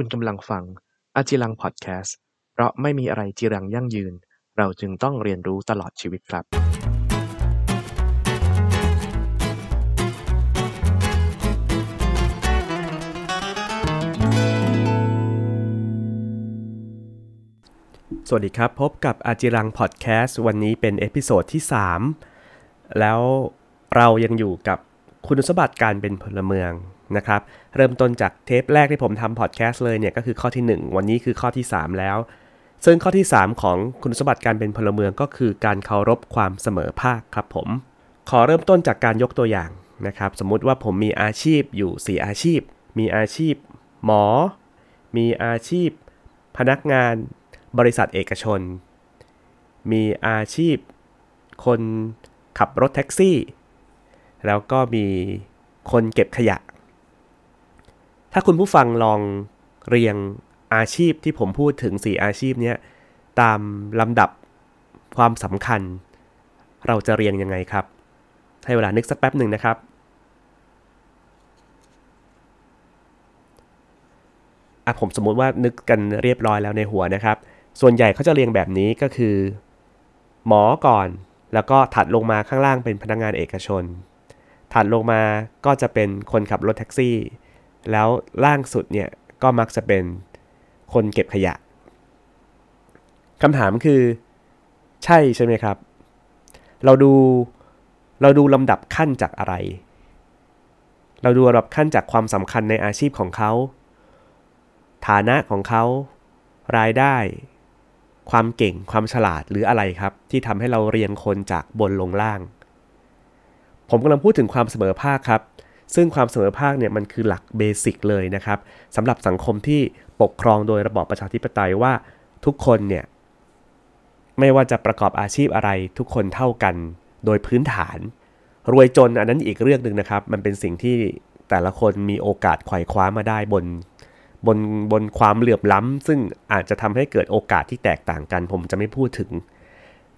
คุณกำลังฟังอาจิรังพอดแคสต์ เพราะไม่มีอะไรจีรังยั่งยืน เราจึงต้องเรียนรู้ตลอดชีวิตครับสวัสดีครับ พบกับอาจิรังพอดแคสต์วันนี้เป็น episode ที่ 3 แล้วเรายังอยู่กับคุณสมบัติการเป็นพลเมือง นะครับเริ่มต้นจากเทปแรกที่ผมทำพอดแคสต์เลยเนี่ยก็คือข้อที่ 1 วันนี้คือข้อที่ 3 แล้ว ซึ่งข้อที่ 3 ของคุณสมบัติการเป็นพลเมืองก็คือการเคารพความเสมอภาคครับผมขอเริ่มต้นจากการยกตัวอย่างนะครับสมมุติว่าผมมีอาชีพอยู่ 4 อาชีพ มีอาชีพ หมอ มีอาชีพ พนักงานบริษัทเอกชน มีอาชีพ คนขับรถแท็กซี่ แล้วก็มีคนเก็บขยะ ถ้าคุณผู้ฟังลองเรียงอาชีพที่ผมพูดถึง 4 อาชีพเนี้ยตามลำดับความสำคัญ เราจะเรียงยังไงครับ ให้เวลานึกสักแป๊บหนึ่งนะครับ อะผมสมมติว่านึกกันเรียบร้อยแล้วในหัวนะครับ ส่วนใหญ่เขาจะเรียงแบบนี้ก็คือ หมอก่อน แล้วก็ถัดลงมาข้างล่างเป็นพนักงานเอกชน ถัดลงมาก็จะเป็นคนขับรถแท็กซี่ แล้วล่างสุดเนี่ยก็มักจะเป็นคนเก็บขยะคำถามคือ ใช่ใช่ไหมครับ เราดูเราดูลำดับขั้นจากอะไร เราดูลำดับขั้นจากความสำคัญในอาชีพของเขา ฐานะของเขา รายได้ ความเก่ง ความฉลาดหรืออะไรครับ ที่ทำให้เราเรียงคนจากบนลงล่าง ผมกำลังพูดถึงความเสมอภาคครับ ซึ่งความเสมอภาคเนี่ยมันคือหลักเบสิกเลยนะครับสำหรับสังคมที่ปกครองโดยระบอบประชาธิปไตยว่าทุกคนเนี่ยไม่ว่าจะประกอบอาชีพอะไรทุกคนเท่ากันโดยพื้นฐาน รวยจนอันนั้นอีกเรื่องหนึ่งนะครับ มันเป็นสิ่งที่แต่ละคนมีโอกาสไขว่คว้ามาได้บนบนบนความเหลื่อมล้ำซึ่งอาจจะทำให้เกิดโอกาสที่แตกต่างกัน ผมจะไม่พูดถึง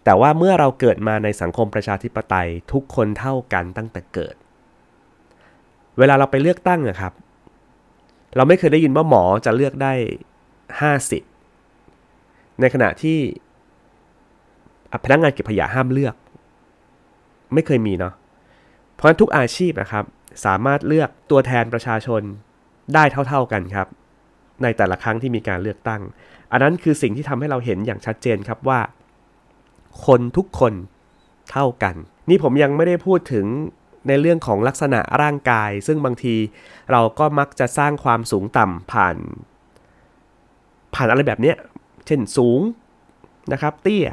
แต่ว่าเมื่อเราเกิดมาในสังคมประชาธิปไตย ทุกคนเท่ากันตั้งแต่เกิด เวลาเราไปเลือกตั้งอะครับ เราไม่เคยได้ยินว่าหมอจะเลือกได้50ในขณะที่พนักงานเก็บขยะห้ามเลือก ไม่เคยมีเนาะเพราะฉะนั้นทุกอาชีพนะครับ สามารถเลือกตัวแทนประชาชนได้เท่า ๆกันครับ ในแต่ละครั้งที่มีการเลือกตั้ง อันนั้นคือสิ่งที่ทำให้เราเห็นอย่างชัดเจนครับว่า คนทุกคนเท่ากัน นี่ผมยังไม่ได้พูดถึง ในเรื่องของลักษณะร่างกาย ซึ่งบางทีเราก็มักจะสร้างความสูงต่ำผ่าน ผ่านอะไรแบบเนี้ย เช่นสูงนะครับ เตี้ย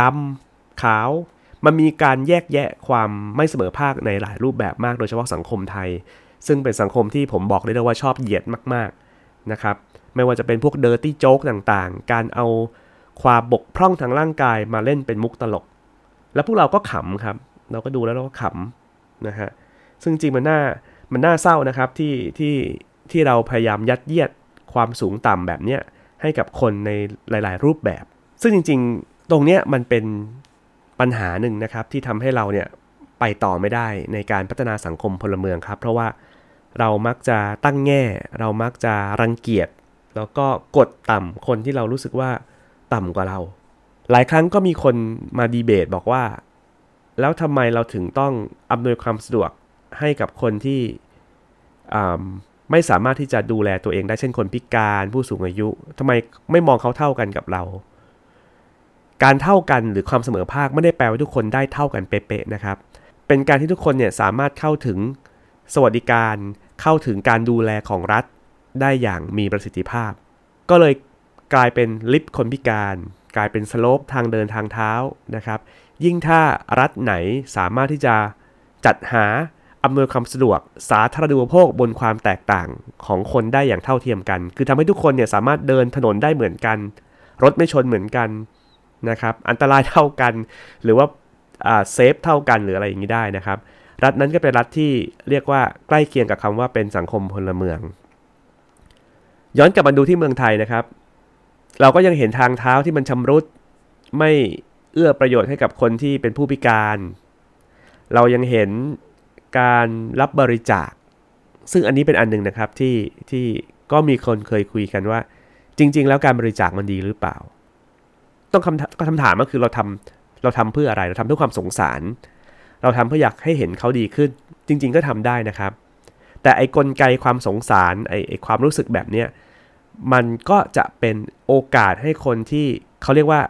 ดำขาว มันมีการแยกแยะความไม่เสมอภาคในหลายรูปแบบมากโดยเฉพาะสังคมไทย ซึ่งเป็นสังคมที่ผมบอกได้เลยว่าชอบเหยียดมากๆนะครับ ไม่ว่าจะเป็นพวกเดอร์ตี้โจ๊กต่างๆ การเอาความบกพร่องทางร่างกายมาเล่นเป็นมุกตลก แล้วพวกเราก็ขำครับ เราก็ดูแล้วเราก็ขำ นะฮะซึ่งจริงมันน่ามันน่าเศร้านะครับที่ที่ที่เราพยายามยัดเยียดความสูงต่ำแบบเนี้ยให้กับคนในหลาย ๆ รูปแบบ ซึ่งจริง ๆ ตรงเนี้ยมันเป็นปัญหาหนึ่งนะครับที่ทำให้เราเนี่ยไปต่อไม่ได้ในการพัฒนาสังคมพลเมืองครับ เพราะว่าเรามักจะตั้งแง่ เรามักจะรังเกียจ แล้วก็กดต่ำคนที่เรารู้สึกว่าต่ำกว่าเรา หลายครั้งก็มีคนมาดีเบตบอกว่า แล้วทำไมเราถึงต้องอำนวยความสะดวกให้กับคนที่ไม่สามารถที่จะดูแลตัวเองได้เช่นคนพิการผู้สูงอายุทำไมไม่มองเขาเท่ากันกับเรา การเท่ากันหรือความเสมอภาคไม่ได้แปลว่าทุกคนได้เท่ากันเป๊ะๆนะครับ เป็นการที่ทุกคนเนี่ยสามารถเข้าถึงสวัสดิการเข้าถึงการดูแลของรัฐได้อย่างมีประสิทธิภาพ ก็เลยกลายเป็นลิฟต์คนพิการ กลายเป็นสโลปทางเดินทางเท้านะครับ ยิ่งถ้ารัฐไหนสามารถที่จะจัดหาอำนวยความสะดวกสาธารณูปโภคบนความแตกต่างของคนได้อย่างเท่าเทียมกัน คือทำให้ทุกคนเนี่ยสามารถเดินถนนได้เหมือนกัน รถไม่ชนเหมือนกันนะครับ อันตรายเท่ากัน หรือว่าเซฟเท่ากันหรืออะไรอย่างนี้ได้นะครับ รัฐนั้นก็เป็นรัฐที่เรียกว่าใกล้เคียงกับคำว่าเป็นสังคมพลเมือง ย้อนกลับมาดูที่เมืองไทยนะครับ เราก็ยังเห็นทางเท้าที่มันชำรุดไม่ เอื้อประโยชน์ให้กับคนที่เป็นผู้พิการ เรายังเห็นการรับบริจาค ซึ่งอันนี้เป็นอันหนึ่งนะครับที่ที่ก็มีคนเคยคุยกันว่า จริง ๆ แล้วการบริจาคมันดีหรือเปล่า ต้องคำคำถามก็คือเราทำเราทำเพื่ออะไร เราทำเพื่อความสงสาร เราทำเพื่ออยากให้เห็นเขาดีขึ้น จริง ๆ ก็ทำได้นะครับ แต่ไอ้กลไกความสงสารไอ้ไอ้ความรู้สึกแบบเนี้ยมันก็จะเป็นโอกาสให้คนที่เขาเรียกว่า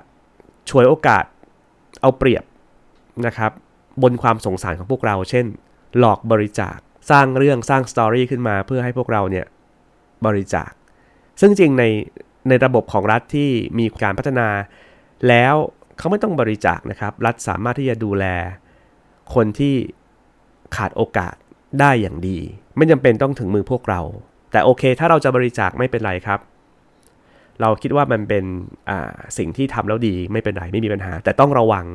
ช่วยโอกาสเอาเปรียบนะครับ บนความสงสารของพวกเรา เช่น หลอกบริจาคสร้างเรื่องสร้างสตอรี่ขึ้นมาเพื่อให้พวกเราเนี่ยบริจาค ซึ่งจริงในในระบบของรัฐที่มีการพัฒนา แล้วเขาไม่ต้องบริจาคนะครับ รัฐสามารถที่จะดูแล คนที่ขาดโอกาสได้อย่างดี ไม่จำเป็นต้องถึงมือพวกเรา แต่โอเค ถ้าเราจะบริจาคไม่เป็นไรครับ เราคิดว่ามันเป็นสิ่งที่ทำแล้วดีไม่เป็นไรไม่มีปัญหา แต่ต้องระวัง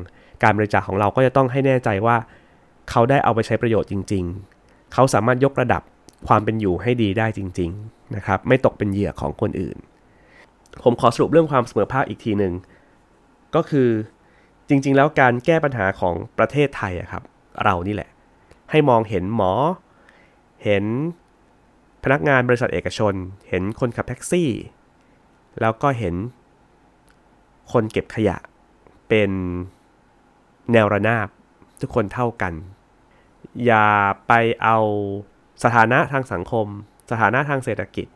การบริจาคของเราก็จะต้องให้แน่ใจว่า เขาได้เอาไปใช้ประโยชน์จริง ๆ เขาสามารถยกระดับความเป็นอยู่ให้ดีได้จริง ๆ นะครับ ไม่ตกเป็นเหยื่อของคนอื่น ผมขอสรุปเรื่องความเสมอภาคอีกทีหนึ่งก็คือจริง ๆ แล้วการแก้ปัญหาของประเทศไทยอะครับ เรานี่แหละ ให้มองเห็นหมอ เห็นพนักงานบริษัทเอกชน เห็นคนขับแท็กซี่ แล้วก็เห็นคนเก็บขยะเป็นแนวระนาบทุกคนเท่ากัน อย่าไปเอาสถานะทางสังคม สถานะทางเศรษฐกิจ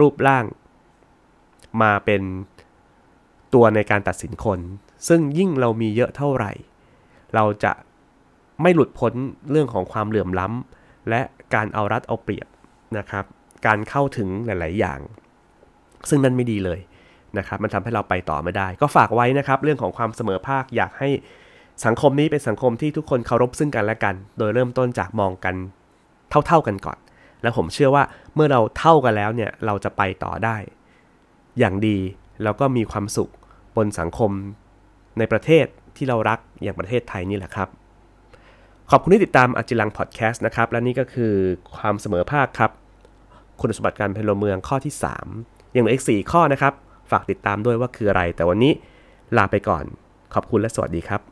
รูปร่าง มาเป็นตัวในการตัดสินคน ซึ่งยิ่งเรามีเยอะเท่าไหร่ เราจะไม่หลุดพ้นเรื่องของความเหลื่อมล้ำและการเอารัดเอาเปรียบนะครับ การเข้าถึงหลาย ๆ อย่าง ซึ่งนั่นไม่ดีเลย นะครับมันทำให้เราไปต่อไม่ได้ ก็ฝากไว้นะครับเรื่องของความเสมอภาคอยากให้สังคมนี้เป็นสังคมที่ทุกคนเคารพซึ่งกันและกัน โดยเริ่มต้นจากมองกันเท่าๆกันก่อน แล้วผมเชื่อว่าเมื่อเราเท่ากันแล้วเนี่ยเราจะไปต่อได้ อย่างดีแล้วก็มีความสุขบนสังคมในประเทศที่เรารักอย่างประเทศไทยนี่แหละครับ ขอบคุณที่ติดตามอจิลังพอดแคสต์นะครับ และนี่ก็คือความเสมอภาคครับ คุณสมบัติการเป็นพลเมืองข้อที่ 3 ยังเหลืออีก 4 ข้อนะครับ ฝากติดตามด้วยว่าคืออะไร แต่วันนี้ลาไปก่อนขอบคุณและสวัสดีครับ